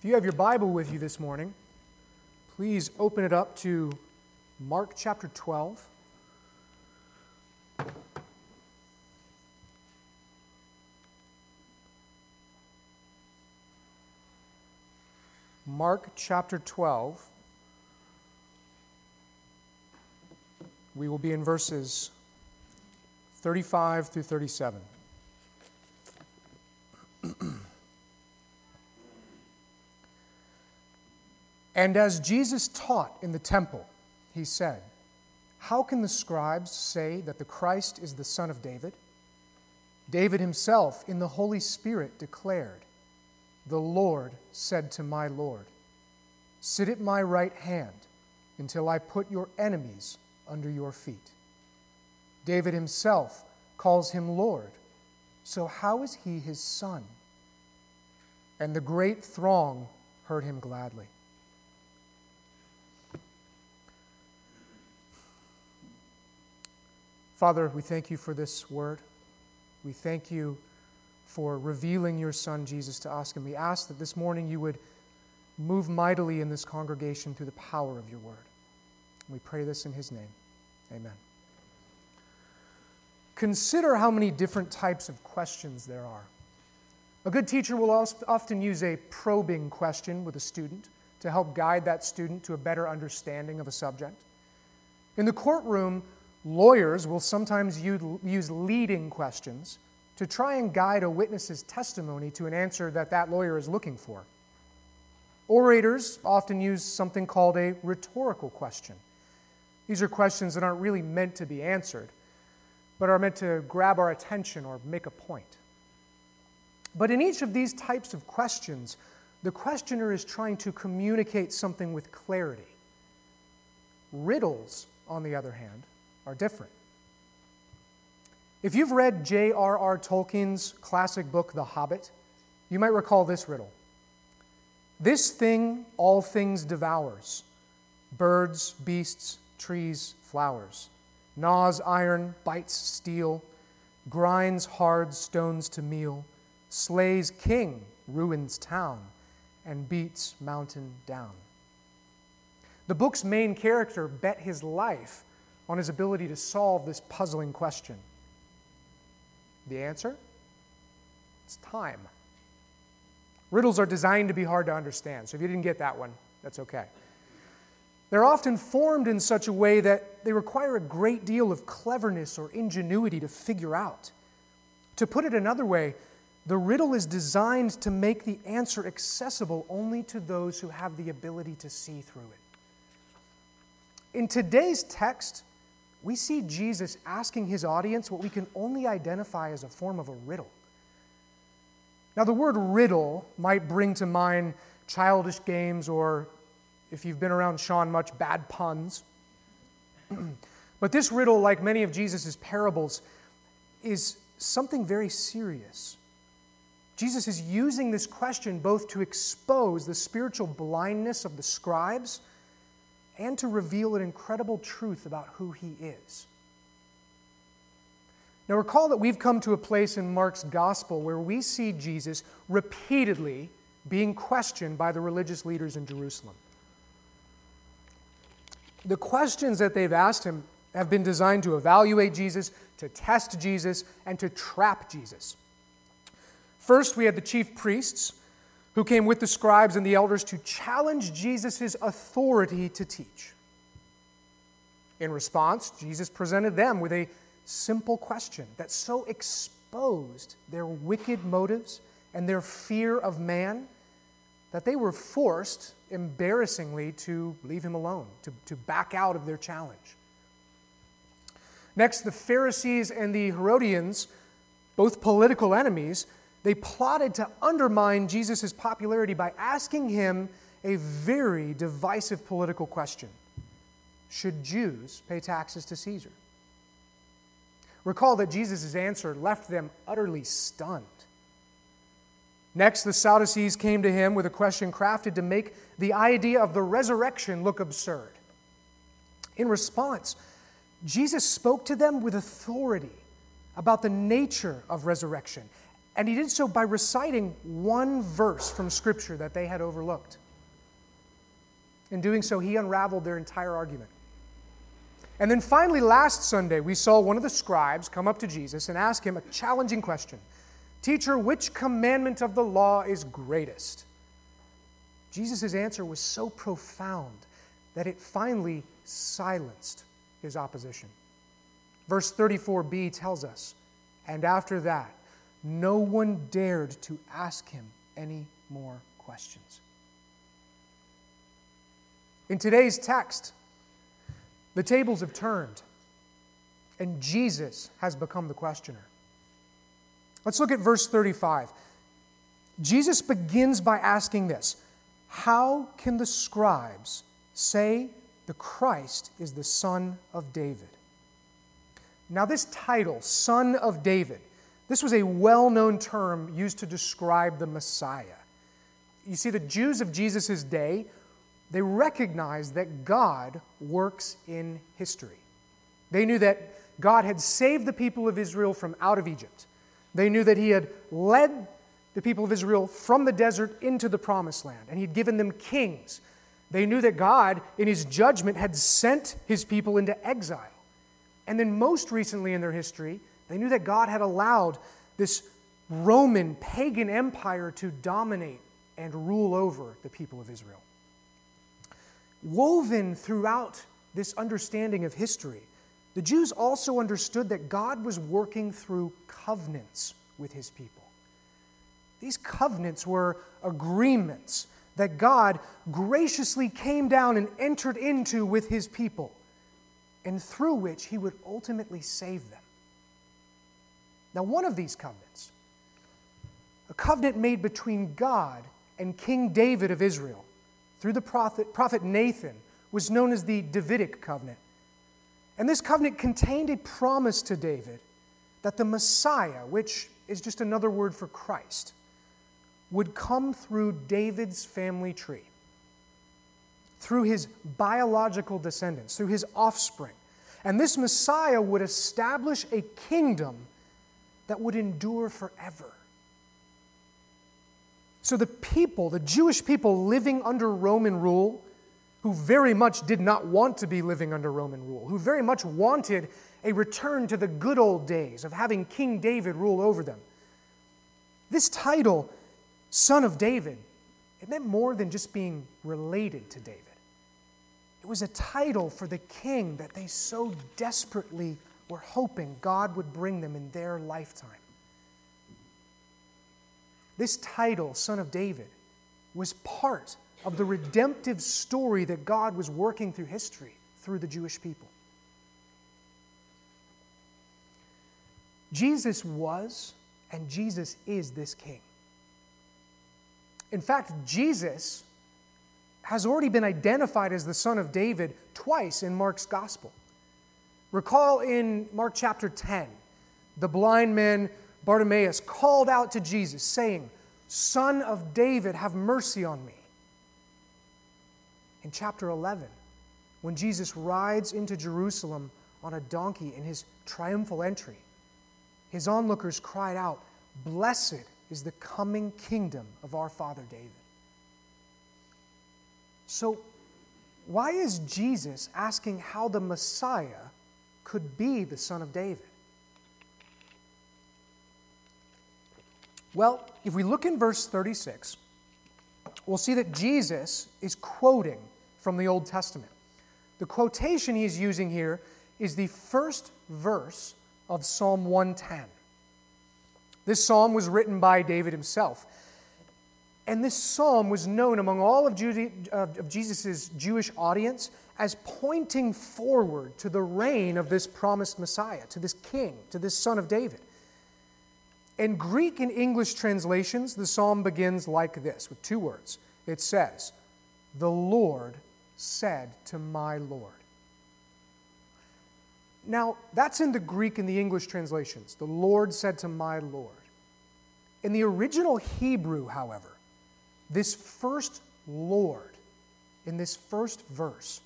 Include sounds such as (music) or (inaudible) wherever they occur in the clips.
If you have your Bible with you this morning, please open it up to Mark chapter 12. Mark chapter 12. We will be in verses 35 through 37. And as Jesus taught in the temple, he said, How can the scribes say that the Christ is the Son of David? David himself, in the Holy Spirit, declared, The Lord said to my Lord, Sit at my right hand until I put your enemies under your feet. David himself calls him Lord. So how is he his son? And the great throng heard him gladly. Father, we thank you for this word. We thank you for revealing your Son, Jesus, to us. And we ask that this morning you would move mightily in this congregation through the power of your word. We pray this in his name. Amen. Consider how many different types of questions there are. A good teacher will often use a probing question with a student to help guide that student to a better understanding of a subject. In the courtroom, lawyers will sometimes use leading questions to try and guide a witness's testimony to an answer that that lawyer is looking for. Orators often use something called a rhetorical question these are questions that aren't really meant to be answered, but are meant to grab our attention or make a point. But in each of these types of questions, the questioner is trying to communicate something with clarity. Riddles, on the other hand, are different. If you've read J.R.R. Tolkien's classic book, The Hobbit, you might recall this riddle This thing all things devours birds, beasts, trees, flowers, gnaws iron, bites steel, grinds hard stones to meal, slays king, ruins town, and beats mountain down. The book's main character bet his life on his ability to solve this puzzling question. The answer? It's time. Riddles are designed to be hard to understand, so if you didn't get that one, that's okay. They're often formed in such a way that they require a great deal of cleverness or ingenuity to figure out. To put it another way, the riddle is designed to make the answer accessible only to those who have the ability to see through it. In today's text, we see Jesus asking his audience what we can only identify as a form of a riddle. Now, the word riddle might bring to mind childish games or if you've been around Sean much, bad puns. (clears throat) but this riddle, like many of Jesus' parables, is something very serious. Jesus is using this question both to expose the spiritual blindness of the scribes and to reveal an incredible truth about who he is. Now, recall that we've come to a place in Mark's gospel where we see Jesus repeatedly being questioned by the religious leaders in Jerusalem the questions that they've asked him have been designed to evaluate Jesus, to test Jesus, and to trap Jesus. First, we had the chief priests who came with the scribes and the elders to challenge Jesus' authority to teach. In response, Jesus presented them with a simple question that so exposed their wicked motives and their fear of man that they were forced, embarrassingly, to leave him alone, to, to back out of their challenge. Next, the Pharisees and the Herodians, both political enemies, they plotted to undermine Jesus' popularity by asking him a very divisive political question Should Jews pay taxes to Caesar? Recall that Jesus' answer left them utterly stunned. Next, the Sadducees came to him with a question crafted to make the idea of the resurrection look absurd. In response, Jesus spoke to them with authority about the nature of resurrection And he did so by reciting one verse from Scripture that they had overlooked. In doing so, he unraveled their entire argument. And then finally, last Sunday, we saw one of the scribes come up to Jesus and ask him a challenging question Teacher, which commandment of the law is greatest? Jesus' answer was so profound that it finally silenced his opposition. Verse 34b tells us, and after that, no one dared to ask him any more questions. In today's text, the tables have turned, and Jesus has become the questioner. Let's look at verse 35. Jesus begins by asking this How can the scribes say the Christ is the Son of David? Now, this title, Son of David, this was a well known term used to describe the Messiah. You see, the Jews of Jesus' day they recognized that God works in history. They knew that God had saved the people of Israel from out of Egypt. They knew that He had led the people of Israel from the desert into the promised land, and He'd given them kings. They knew that God, in His judgment, had sent His people into exile. And then, most recently in their history, they knew that God had allowed this Roman pagan empire to dominate and rule over the people of Israel. Woven throughout this understanding of history, the Jews also understood that God was working through covenants with his people. These covenants were agreements that God graciously came down and entered into with his people, and through which he would ultimately save them. Now, one of these covenants, a covenant made between God and King David of Israel, through the prophet, prophet Nathan was known as the Davidic covenant. And this covenant contained a promise to David that the Messiah, which is just another word for Christ, would come through David's family tree, through his biological descendants, through his offspring. And this Messiah would establish a kingdom that would endure forever. So the people, the Jewish people living under Roman rule, who very much did not want to be living under Roman rule, who very much wanted a return to the good old days of having King David rule over them. This title, Son of David, it meant more than just being related to David. It was a title for the king that they so desperately were hoping God would bring them in their lifetime. This title, Son of David, was part of the redemptive story that God was working through history through the Jewish people. Jesus was and Jesus is this king. In fact, Jesus has already been identified as the son of David twice in Mark's gospel. Recall in Mark chapter 10, the blind man Bartimaeus called out to Jesus, saying, Son of David, have mercy on me. In chapter 11, when Jesus rides into Jerusalem on a donkey in his triumphal entry, his onlookers cried out, Blessed is the coming kingdom of our father David. So, why is Jesus asking how the Messiah could be the son of David? Well, if we look in verse 36, we'll see that Jesus is quoting from the Old Testament. The quotation he's using here is the first verse of Psalm 110. This psalm was written by David himself. And this psalm was known among all of, of Jesus' Jewish audience as pointing forward to the reign of this promised Messiah, to this king, to this son of David. In Greek and English translations, the psalm begins like this with two words. It says, The Lord said to my Lord. Now, that's in the Greek and the English translations. The Lord said to my Lord. In the original Hebrew, however, this first Lord in this first verse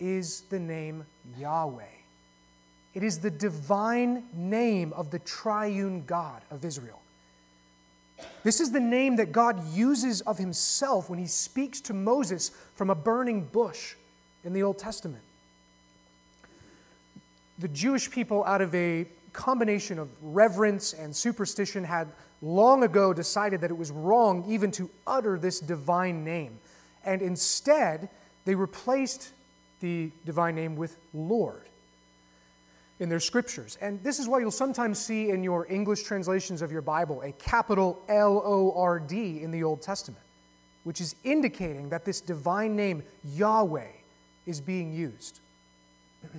is the name Yahweh. It is the divine name of the triune God of Israel. This is the name that God uses of himself when he speaks to Moses from a burning bush in the Old Testament. The Jewish people, out of a combination of reverence and superstition, had long ago decided that it was wrong even to utter this divine name. And instead, they replaced the divine name with Lord in their scriptures. And this is why you'll sometimes see in your English translations of your Bible a capital L O R D in the Old Testament, which is indicating that this divine name, Yahweh, is being used. (clears throat)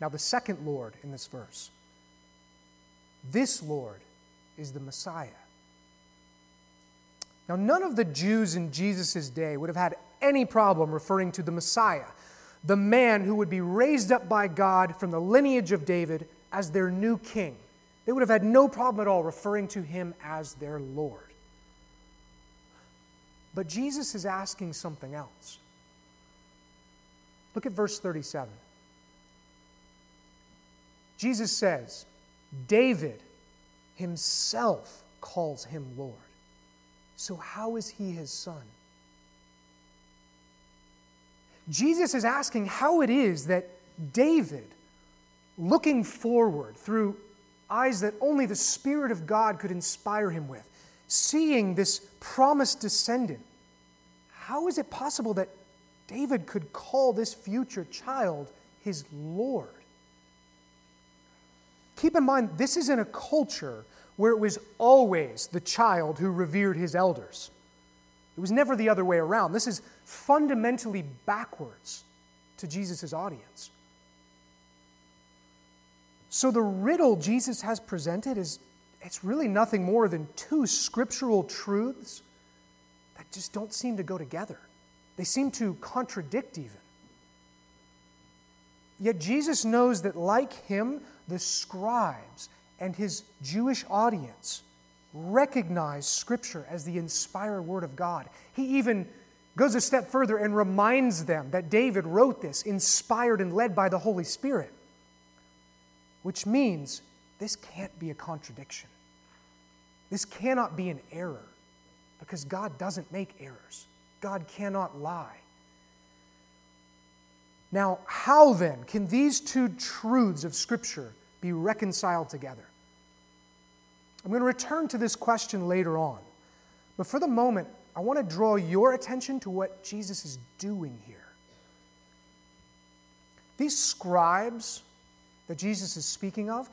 now, the second Lord in this verse, this Lord is the Messiah. Now, none of the Jews in Jesus' day would have had any problem referring to the Messiah the man who would be raised up by God from the lineage of David as their new king. They would have had no problem at all referring to him as their Lord. But Jesus is asking something else. Look at verse 37. Jesus says, David himself calls him Lord. So, how is he his son? Jesus is asking how it is that David, looking forward through eyes that only the Spirit of God could inspire him with, seeing this promised descendant, how is it possible that David could call this future child his Lord? Keep in mind, this is in a culture where it was always the child who revered his elders. It was never the other way around. This is fundamentally backwards to Jesus' audience. So the riddle Jesus has presented is it's really nothing more than two scriptural truths that just don't seem to go together. They seem to contradict even. Yet Jesus knows that, like him, the scribes and his Jewish audience recognize Scripture as the inspired Word of God. He even goes a step further and reminds them that David wrote this inspired and led by the Holy Spirit, which means this can't be a contradiction. This cannot be an error because God doesn't make errors, God cannot lie. Now, how then can these two truths of Scripture be reconciled together? I'm going to return to this question later on. But for the moment, I want to draw your attention to what Jesus is doing here. These scribes that Jesus is speaking of,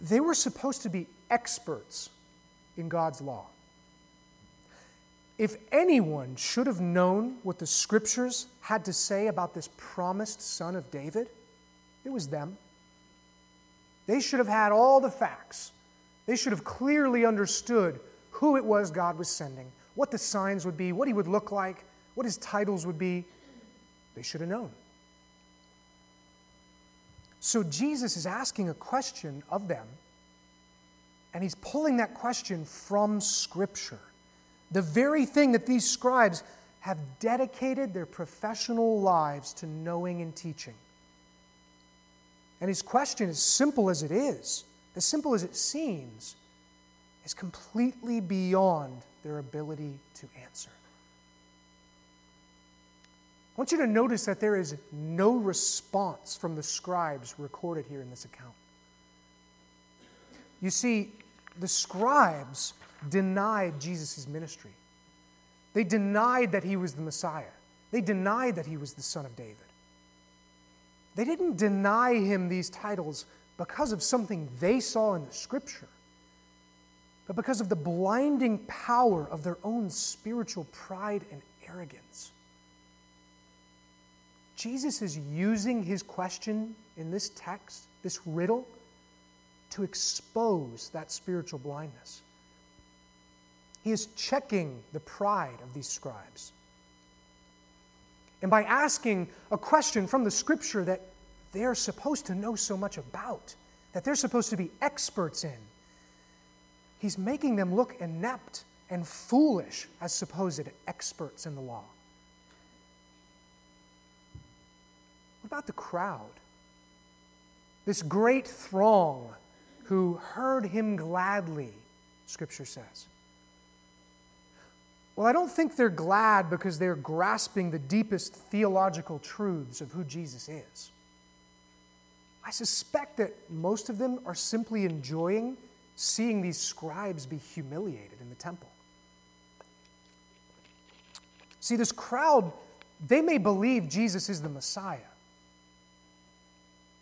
they were supposed to be experts in God's law. If anyone should have known what the scriptures had to say about this promised son of David, it was them. They should have had all the facts. They should have clearly understood who it was God was sending, what the signs would be, what he would look like, what his titles would be. They should have known. So Jesus is asking a question of them, and he's pulling that question from Scripture. The very thing that these scribes have dedicated their professional lives to knowing and teaching. And his question, as simple as it is, as simple as it seems, is completely beyond their ability to answer. I want you to notice that there is no response from the scribes recorded here in this account. You see, the scribes denied Jesus' ministry. They denied that he was the Messiah. They denied that he was the Son of David. They didn't deny him these titles because of something they saw in the scripture, but because of the blinding power of their own spiritual pride and arrogance. Jesus is using his question in this text, this riddle, to expose that spiritual blindness. He is checking the pride of these scribes. And by asking a question from the scripture that they're supposed to know so much about, that they're supposed to be experts in. He's making them look inept and foolish as supposed experts in the law. What about the crowd? This great throng who heard him gladly Scripture says. Well, I don't think they're glad because they're grasping the deepest theological truths of who Jesus is. I suspect that most of them are simply enjoying seeing these scribes be humiliated in the temple. See, this crowd, they may believe Jesus is the Messiah,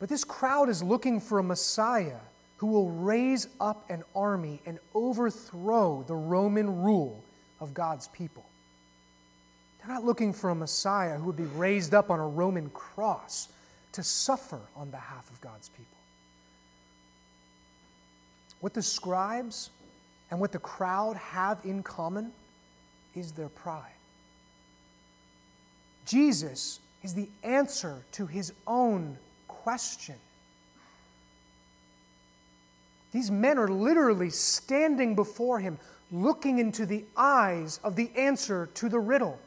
but this crowd is looking for a Messiah who will raise up an army and overthrow the Roman rule of God's people. They're not looking for a Messiah who would be raised up on a Roman cross to suffer on behalf of God's people. What the scribes and what the crowd have in common is their pride. Jesus is the answer to his own question. These men are literally standing before him, looking into the eyes of the answer to the riddle.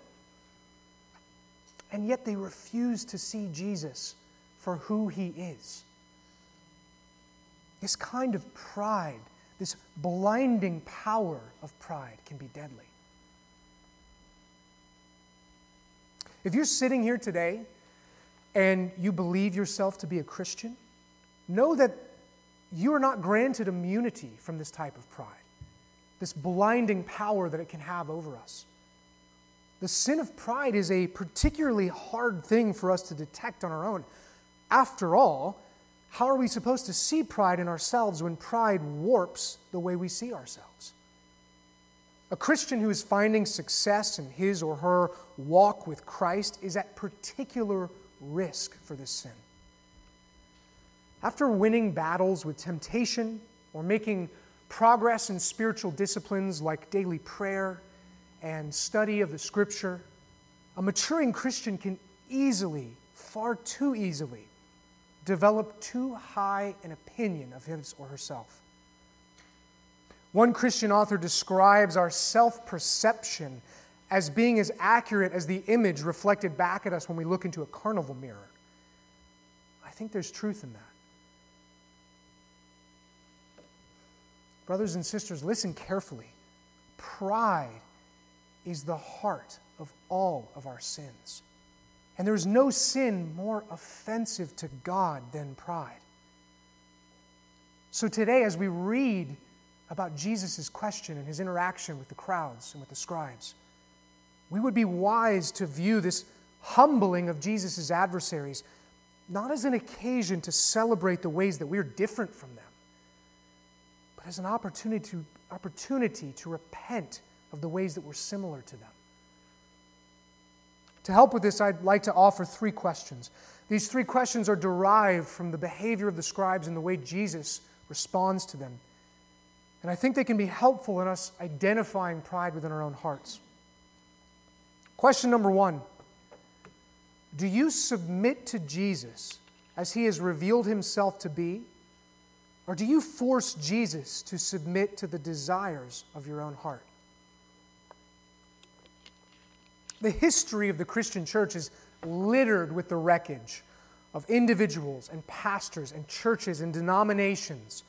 And yet they refuse to see Jesus for who he is. This kind of pride, this blinding power of pride, can be deadly. If you're sitting here today and you believe yourself to be a Christian, know that you are not granted immunity from this type of pride, this blinding power that it can have over us. The sin of pride is a particularly hard thing for us to detect on our own. After all, how are we supposed to see pride in ourselves when pride warps the way we see ourselves? A Christian who is finding success in his or her walk with Christ is at particular risk for this sin. After winning battles with temptation or making progress in spiritual disciplines like daily prayer and study of the scripture, a maturing Christian can easily, far too easily, develop too high an opinion of his or herself. One Christian author describes our self perception as being as accurate as the image reflected back at us when we look into a carnival mirror. I think there's truth in that. Brothers and sisters, listen carefully. Pride is the heart of all of our sins. And there is no sin more offensive to God than pride. So today, as we read about Jesus' question and his interaction with the crowds and with the scribes, we would be wise to view this humbling of Jesus' adversaries not as an occasion to celebrate the ways that we're different from them, but as an opportunity to, opportunity to repent of the ways that we're similar to them. To help with this, I'd like to offer three questions. These three questions are derived from the behavior of the scribes and the way Jesus responds to them. And I think they can be helpful in us identifying pride within our own hearts. Question number one Do you submit to Jesus as he has revealed himself to be? Or do you force Jesus to submit to the desires of your own heart? The history of the Christian church is littered with the wreckage of individuals and pastors and churches and denominations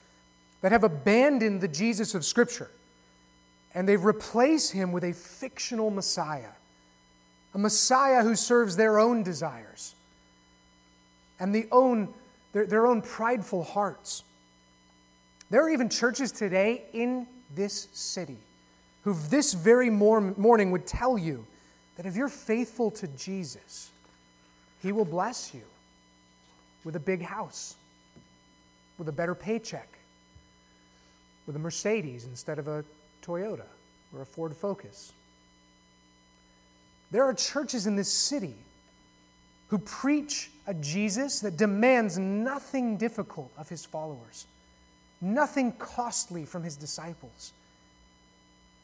that have abandoned the Jesus of Scripture and they've replaced him with a fictional Messiah, a Messiah who serves their own desires and the own, their, their own prideful hearts. There are even churches today in this city who this very morning would tell you that if you're faithful to Jesus, He will bless you with a big house, with a better paycheck, with a Mercedes instead of a Toyota or a Ford Focus. There are churches in this city who preach a Jesus that demands nothing difficult of his followers, nothing costly from his disciples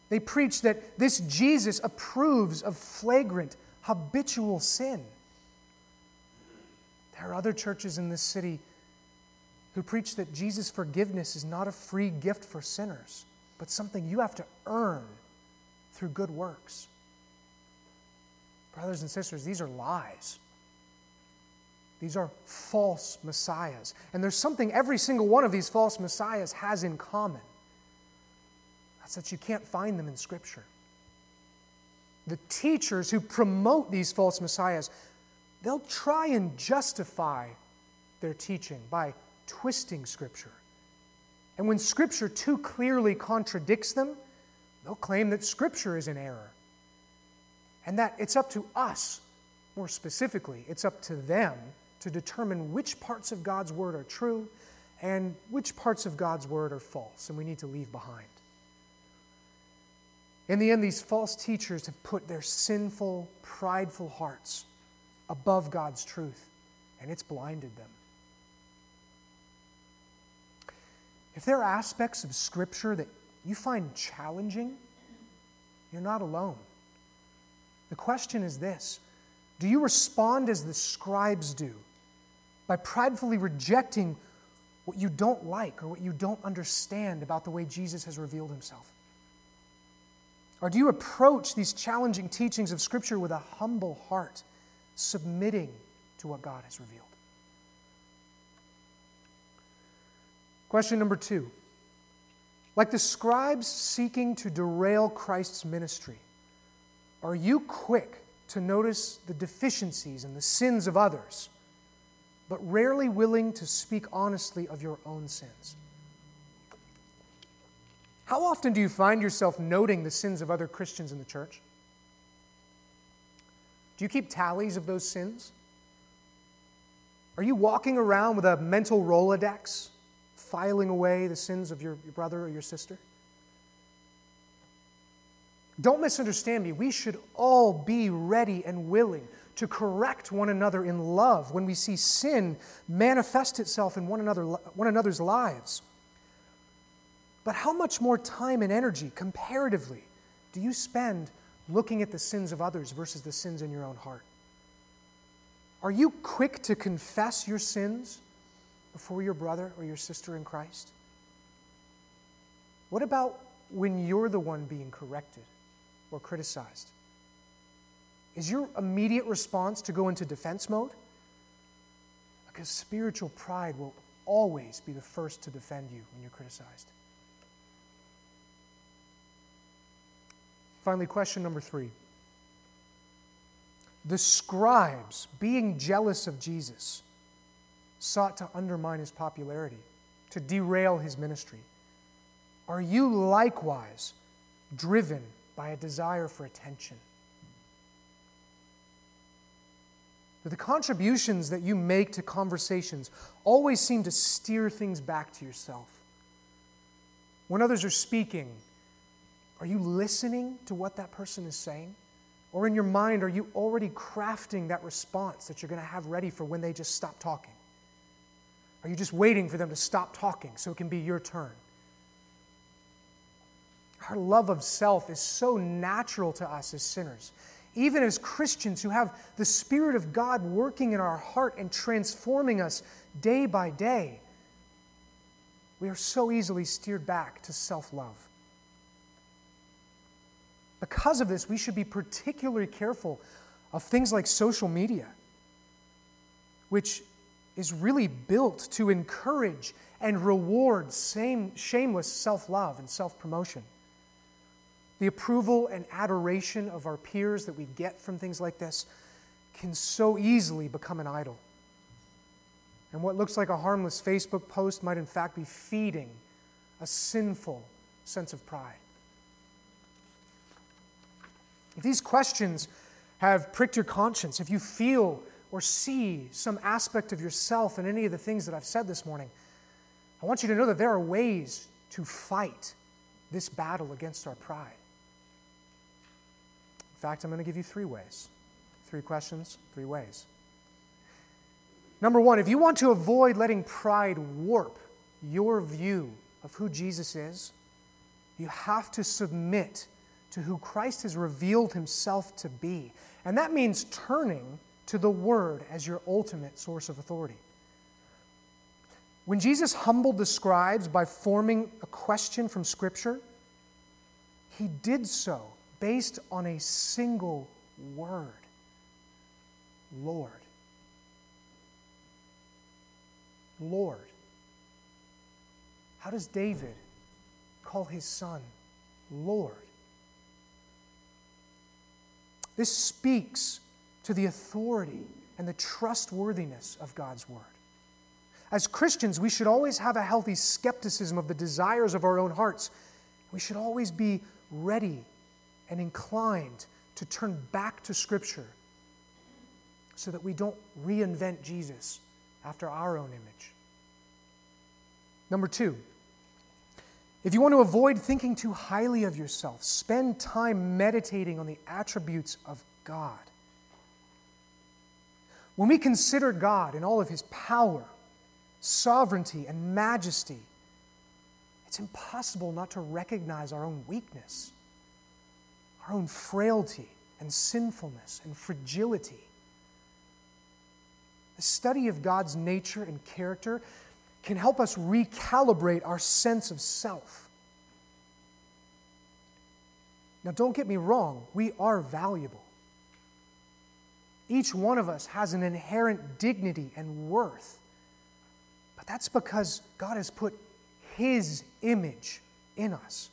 they preach that this Jesus approves of flagrant, habitual sin. There are other churches in this city who preach that Jesus' forgiveness is not a free gift for sinners, but something you have to earn through good works. Brothers and sisters, these are lies. These are false messiahs. And there's something every single one of these false messiahs has in common It's that you can't find them in Scripture. The teachers who promote these false messiahs, they'll try and justify their teaching by twisting Scripture. And when Scripture too clearly contradicts them, they'll claim that Scripture is in error. And that it's up to us, more specifically, it's up to them to determine which parts of God's Word are true and which parts of God's Word are false and we need to leave behind. In the end, these false teachers have put their sinful, prideful hearts above God's truth, and it's blinded them. If there are aspects of Scripture that you find challenging, you're not alone. The question is this Do you respond as the scribes do, by pridefully rejecting what you don't like or what you don't understand about the way Jesus has revealed himself? Or do you approach these challenging teachings of Scripture with a humble heart, submitting to what God has revealed? Question number two. Like the scribes seeking to derail Christ's ministry, are you quick to notice the deficiencies and the sins of others, but rarely willing to speak honestly of your own sins? How often do you find yourself noting the sins of other Christians in the church? Do you keep tallies of those sins? Are you walking around with a mental Rolodex, filing away the sins of your, your brother or your sister? Don't misunderstand me. We should all be ready and willing to correct one another in love when we see sin manifest itself in one, another, one another's lives. But how much more time and energy, comparatively, do you spend looking at the sins of others versus the sins in your own heart? Are you quick to confess your sins before your brother or your sister in Christ? What about when you're the one being corrected or criticized? Is your immediate response to go into defense mode? Because spiritual pride will always be the first to defend you when you're criticized. Finally, question number three. The scribes, being jealous of Jesus, sought to undermine his popularity, to derail his ministry. Are you likewise driven by a desire for attention? Do the contributions that you make to conversations always seem to steer things back to yourself? When others are speaking, are you listening to what that person is saying? Or in your mind, are you already crafting that response that you're going to have ready for when they just stop talking? Are you just waiting for them to stop talking so it can be your turn? Our love of self is so natural to us as sinners. Even as Christians who have the Spirit of God working in our heart and transforming us day by day, we are so easily steered back to self love. Because of this, we should be particularly careful of things like social media, which is really built to encourage and reward same, shameless self love and self promotion. The approval and adoration of our peers that we get from things like this can so easily become an idol. And what looks like a harmless Facebook post might, in fact, be feeding a sinful sense of pride. If these questions have pricked your conscience, if you feel or see some aspect of yourself in any of the things that I've said this morning, I want you to know that there are ways to fight this battle against our pride. In fact, I'm going to give you three ways. Three questions, three ways. Number one, if you want to avoid letting pride warp your view of who Jesus is, you have to submit to who Christ has revealed himself to be. And that means turning to the Word as your ultimate source of authority. When Jesus humbled the scribes by forming a question from Scripture, he did so based on a single word Lord. Lord. How does David call his son Lord. This speaks to the authority and the trustworthiness of God's Word. As Christians, we should always have a healthy skepticism of the desires of our own hearts. We should always be ready and inclined to turn back to Scripture so that we don't reinvent Jesus after our own image. Number two, if you want to avoid thinking too highly of yourself, spend time meditating on the attributes of God. When we consider God in all of his power, sovereignty, and majesty, it's impossible not to recognize our own weakness, our own frailty and sinfulness and fragility. The study of God's nature and character can help us recalibrate our sense of self. Now, don't get me wrong, we are valuable. Each one of us has an inherent dignity and worth. But that's because God has put His image in us.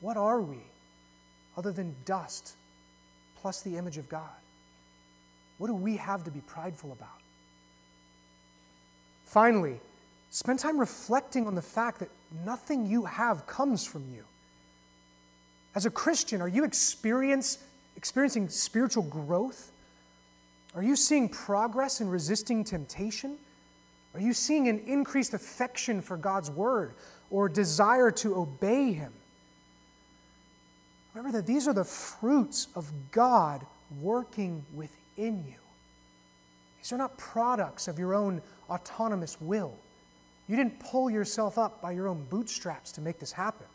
What are we other than dust plus the image of God? What do we have to be prideful about? Finally, spend time reflecting on the fact that nothing you have comes from you. As a Christian, are you experiencing spiritual growth? Are you seeing progress in resisting temptation? Are you seeing an increased affection for God's word or desire to obey Him? Remember that these are the fruits of God working within you. These are not products of your own autonomous will. You didn't pull yourself up by your own bootstraps to make this happen.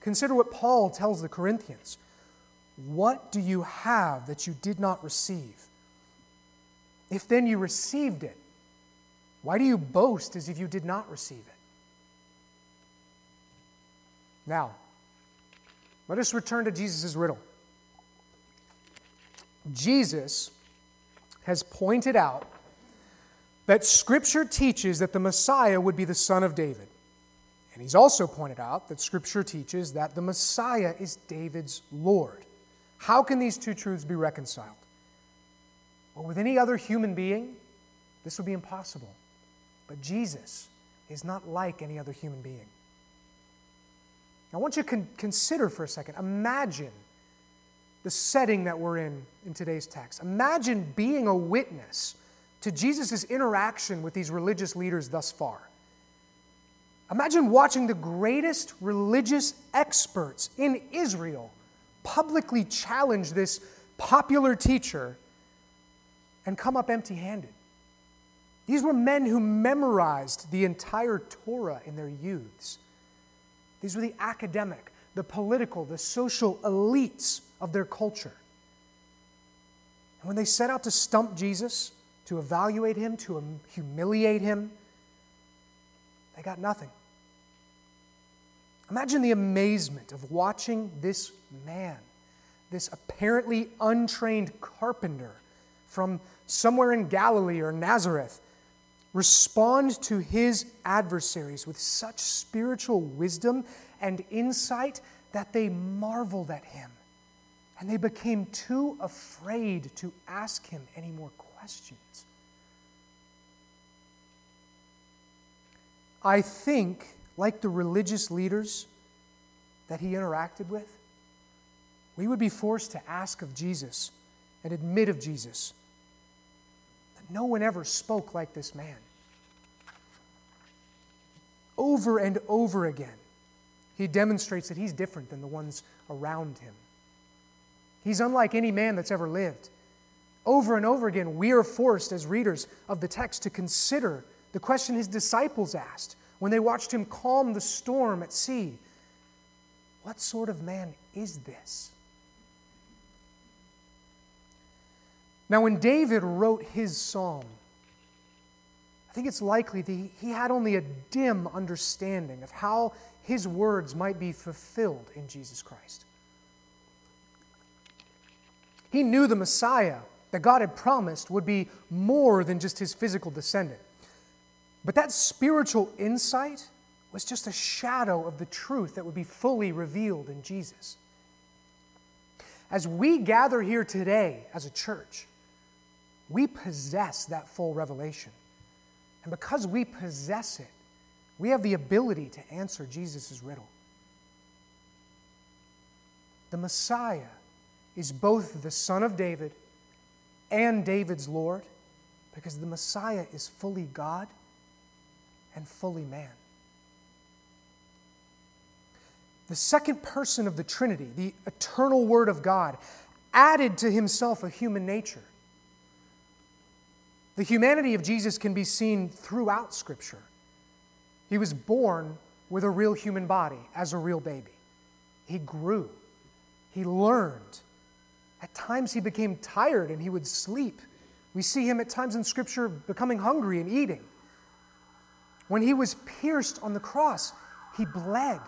Consider what Paul tells the Corinthians. What do you have that you did not receive? If then you received it, why do you boast as if you did not receive it? Now, let us return to Jesus' riddle. Jesus has pointed out that Scripture teaches that the Messiah would be the son of David. And he's also pointed out that Scripture teaches that the Messiah is David's Lord. How can these two truths be reconciled? Well, with any other human being, this would be impossible. But Jesus is not like any other human being. I want you to con- consider for a second. Imagine the setting that we're in in today's text. Imagine being a witness to Jesus' interaction with these religious leaders thus far. Imagine watching the greatest religious experts in Israel publicly challenge this popular teacher and come up empty handed. These were men who memorized the entire Torah in their youths. These were the academic, the political, the social elites of their culture. And when they set out to stump Jesus, to evaluate him, to humiliate him, they got nothing. Imagine the amazement of watching this man, this apparently untrained carpenter from somewhere in Galilee or Nazareth, respond to his adversaries with such spiritual wisdom and insight that they marveled at him. And they became too afraid to ask him any more questions. I think like the religious leaders that he interacted with, we would be forced to ask of Jesus and admit of Jesus that no one ever spoke like this man. Over and over again, he demonstrates that he's different than the ones around him. He's unlike any man that's ever lived. Over and over again, we are forced as readers of the text to consider the question his disciples asked when they watched him calm the storm at sea What sort of man is this? Now, when David wrote his psalm, I think it's likely that he had only a dim understanding of how his words might be fulfilled in Jesus Christ. He knew the Messiah that God had promised would be more than just his physical descendant. But that spiritual insight was just a shadow of the truth that would be fully revealed in Jesus. As we gather here today as a church, we possess that full revelation. And because we possess it, we have the ability to answer Jesus' riddle. The Messiah is both the Son of David and David's Lord because the Messiah is fully God and fully man. The second person of the Trinity, the eternal Word of God, added to himself a human nature. The humanity of Jesus can be seen throughout Scripture. He was born with a real human body as a real baby. He grew, he learned. At times, he became tired and he would sleep. We see him at times in Scripture becoming hungry and eating. When he was pierced on the cross, he bled.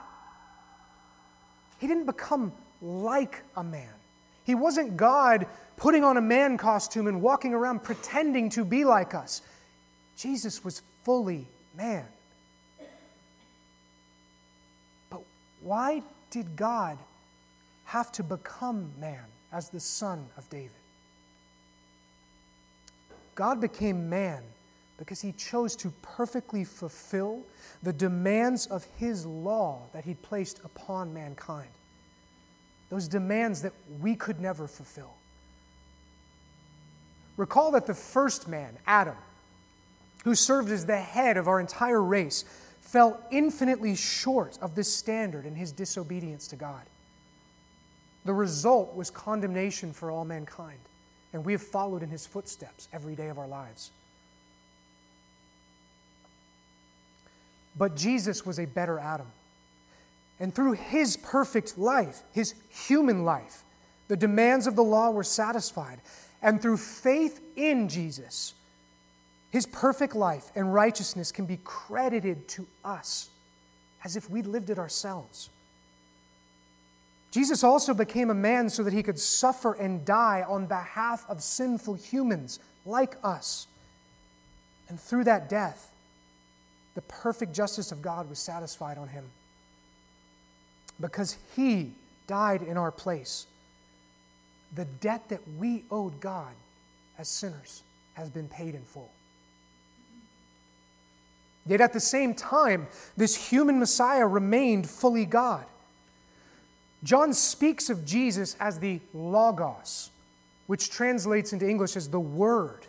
He didn't become like a man. He wasn't God putting on a man costume and walking around pretending to be like us. Jesus was fully man. But why did God have to become man as the son of David? God became man because he chose to perfectly fulfill the demands of his law that he placed upon mankind. Those demands that we could never fulfill. Recall that the first man, Adam, who served as the head of our entire race, fell infinitely short of this standard in his disobedience to God. The result was condemnation for all mankind, and we have followed in his footsteps every day of our lives. But Jesus was a better Adam. And through his perfect life, his human life, the demands of the law were satisfied. And through faith in Jesus, his perfect life and righteousness can be credited to us as if we lived it ourselves. Jesus also became a man so that he could suffer and die on behalf of sinful humans like us. And through that death, the perfect justice of God was satisfied on him because he died in our place. The debt that we owed God as sinners has been paid in full. Yet at the same time, this human Messiah remained fully God. John speaks of Jesus as the Logos, which translates into English as the Word.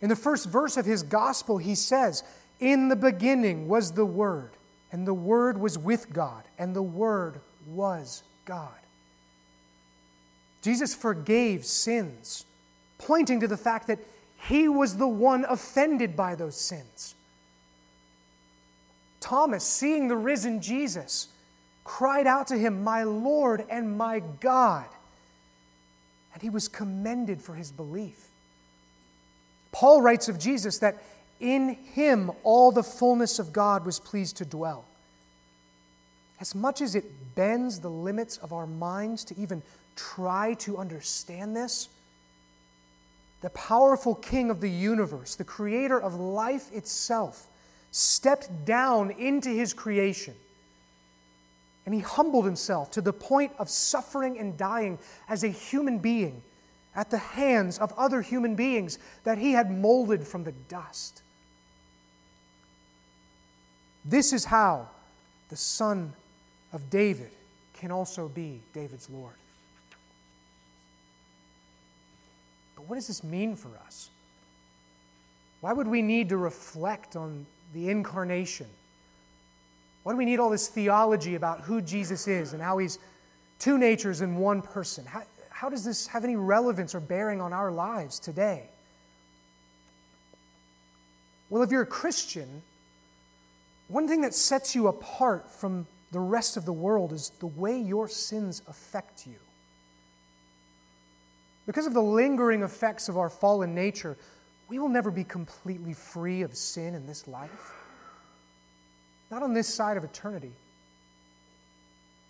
In the first verse of his gospel, he says, In the beginning was the Word, and the Word was with God, and the Word was God. Jesus forgave sins, pointing to the fact that he was the one offended by those sins. Thomas, seeing the risen Jesus, cried out to him, My Lord and my God. And he was commended for his belief. Paul writes of Jesus that in him all the fullness of God was pleased to dwell. As much as it bends the limits of our minds to even try to understand this, the powerful King of the universe, the creator of life itself, stepped down into his creation. And he humbled himself to the point of suffering and dying as a human being at the hands of other human beings that he had molded from the dust. This is how the Son of David can also be David's Lord. But what does this mean for us? Why would we need to reflect on the incarnation? Why do we need all this theology about who Jesus is and how he's two natures in one person? How, how does this have any relevance or bearing on our lives today? Well, if you're a Christian, one thing that sets you apart from the rest of the world is the way your sins affect you. Because of the lingering effects of our fallen nature, we will never be completely free of sin in this life. Not on this side of eternity.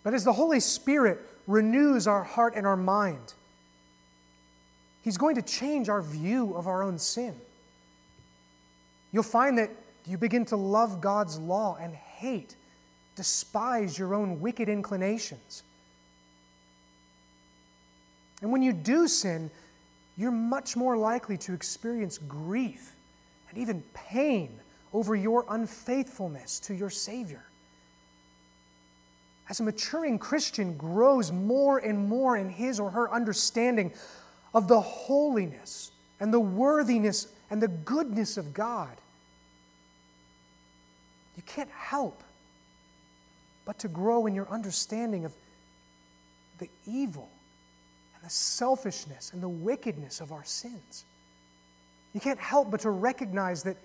But as the Holy Spirit renews our heart and our mind, He's going to change our view of our own sin. You'll find that you begin to love God's law and hate, despise your own wicked inclinations. And when you do sin, you're much more likely to experience grief and even pain over your unfaithfulness to your Savior. As a maturing Christian grows more and more in his or her understanding of the holiness and the worthiness and the goodness of God, you can't help but to grow in your understanding of the evil and the selfishness and the wickedness of our sins. You can't help but to recognize that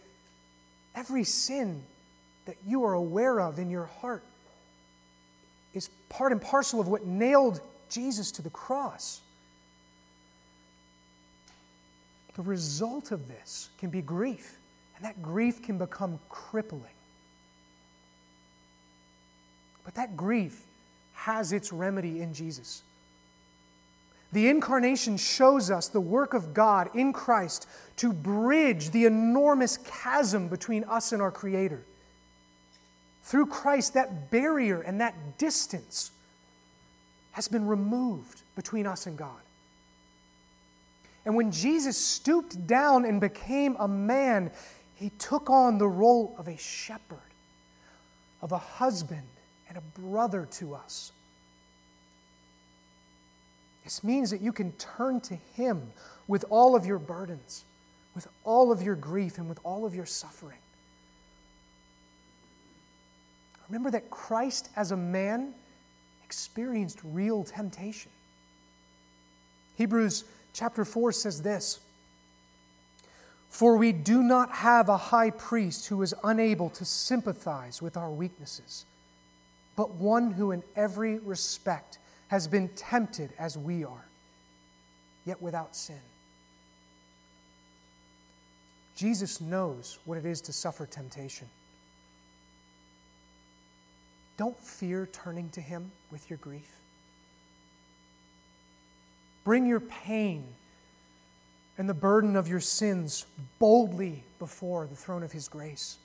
every sin that you are aware of in your heart is part and parcel of what nailed Jesus to the cross. The result of this can be grief, and that grief can become crippling. But that grief has its remedy in Jesus. The incarnation shows us the work of God in Christ to bridge the enormous chasm between us and our Creator. Through Christ, that barrier and that distance has been removed between us and God. And when Jesus stooped down and became a man, he took on the role of a shepherd, of a husband, and a brother to us. This means that you can turn to Him with all of your burdens, with all of your grief, and with all of your suffering. Remember that Christ, as a man, experienced real temptation. Hebrews chapter 4 says this For we do not have a high priest who is unable to sympathize with our weaknesses, but one who in every respect has been tempted as we are, yet without sin. Jesus knows what it is to suffer temptation. Don't fear turning to Him with your grief. Bring your pain and the burden of your sins boldly before the throne of His grace,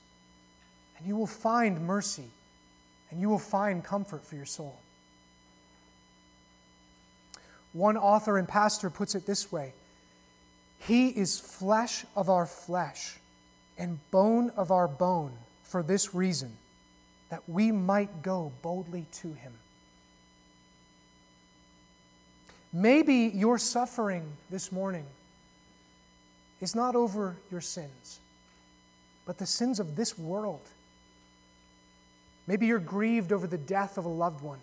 and you will find mercy and you will find comfort for your soul. One author and pastor puts it this way He is flesh of our flesh and bone of our bone for this reason, that we might go boldly to Him. Maybe your suffering this morning is not over your sins, but the sins of this world. Maybe you're grieved over the death of a loved one.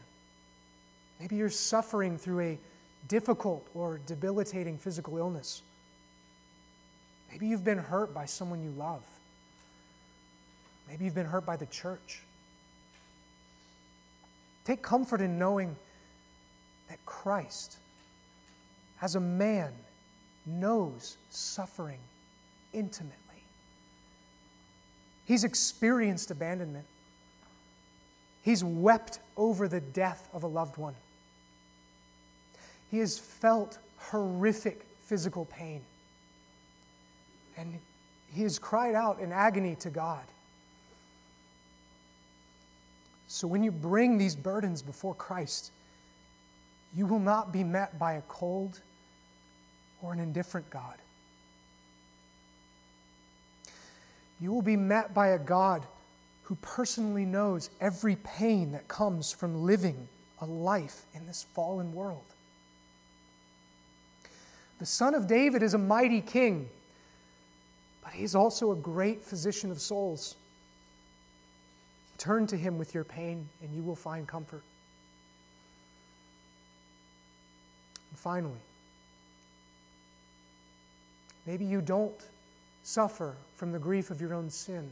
Maybe you're suffering through a difficult or debilitating physical illness. Maybe you've been hurt by someone you love. Maybe you've been hurt by the church. Take comfort in knowing that Christ, as a man, knows suffering intimately. He's experienced abandonment. He's wept over the death of a loved one. He has felt horrific physical pain. And he has cried out in agony to God. So when you bring these burdens before Christ, you will not be met by a cold or an indifferent God. You will be met by a God who personally knows every pain that comes from living a life in this fallen world. The Son of David is a mighty king, but he is also a great physician of souls. Turn to him with your pain, and you will find comfort. And finally, maybe you don't suffer from the grief of your own sin.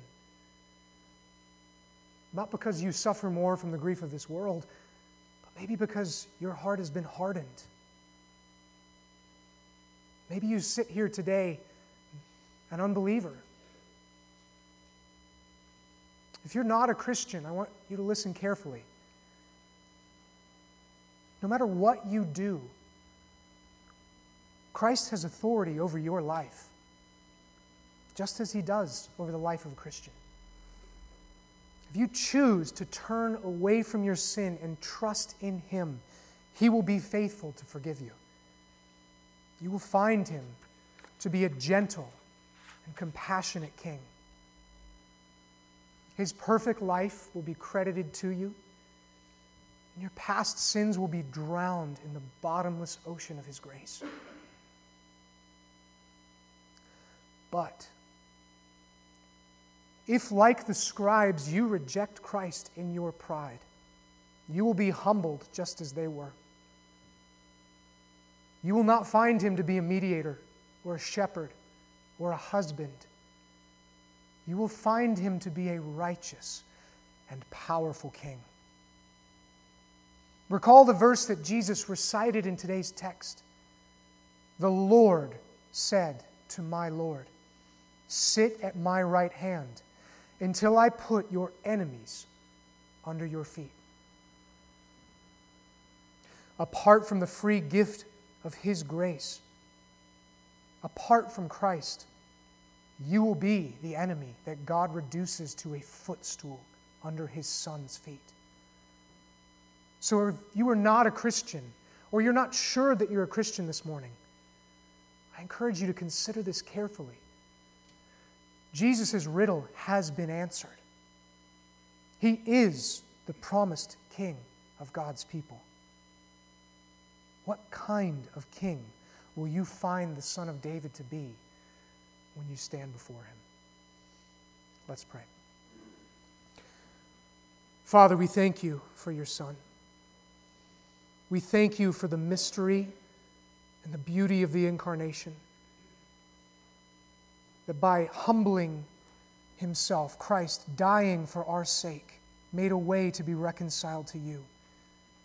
Not because you suffer more from the grief of this world, but maybe because your heart has been hardened Maybe you sit here today, an unbeliever. If you're not a Christian, I want you to listen carefully. No matter what you do, Christ has authority over your life, just as he does over the life of a Christian. If you choose to turn away from your sin and trust in Him, He will be faithful to forgive you. You will find Him to be a gentle and compassionate King. His perfect life will be credited to you, and your past sins will be drowned in the bottomless ocean of His grace. But if, like the scribes, you reject Christ in your pride, you will be humbled just as they were. You will not find him to be a mediator or a shepherd or a husband. You will find him to be a righteous and powerful king. Recall the verse that Jesus recited in today's text. The Lord said to my Lord, Sit at my right hand until I put your enemies under your feet. Apart from the free gift of His grace, apart from Christ, you will be the enemy that God reduces to a footstool under His Son's feet. So if you are not a Christian, or you're not sure that you're a Christian this morning, I encourage you to consider this carefully. Jesus' riddle has been answered. He is the promised king of God's people. What kind of king will you find the Son of David to be when you stand before him? Let's pray. Father, we thank you for your Son. We thank you for the mystery and the beauty of the incarnation that by humbling himself, Christ dying for our sake, made a way to be reconciled to you.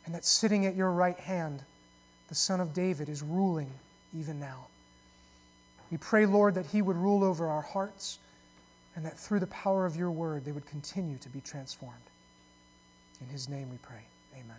And that sitting at your right hand, the Son of David is ruling even now. We pray, Lord, that he would rule over our hearts and that through the power of your word they would continue to be transformed. In his name we pray. Amen.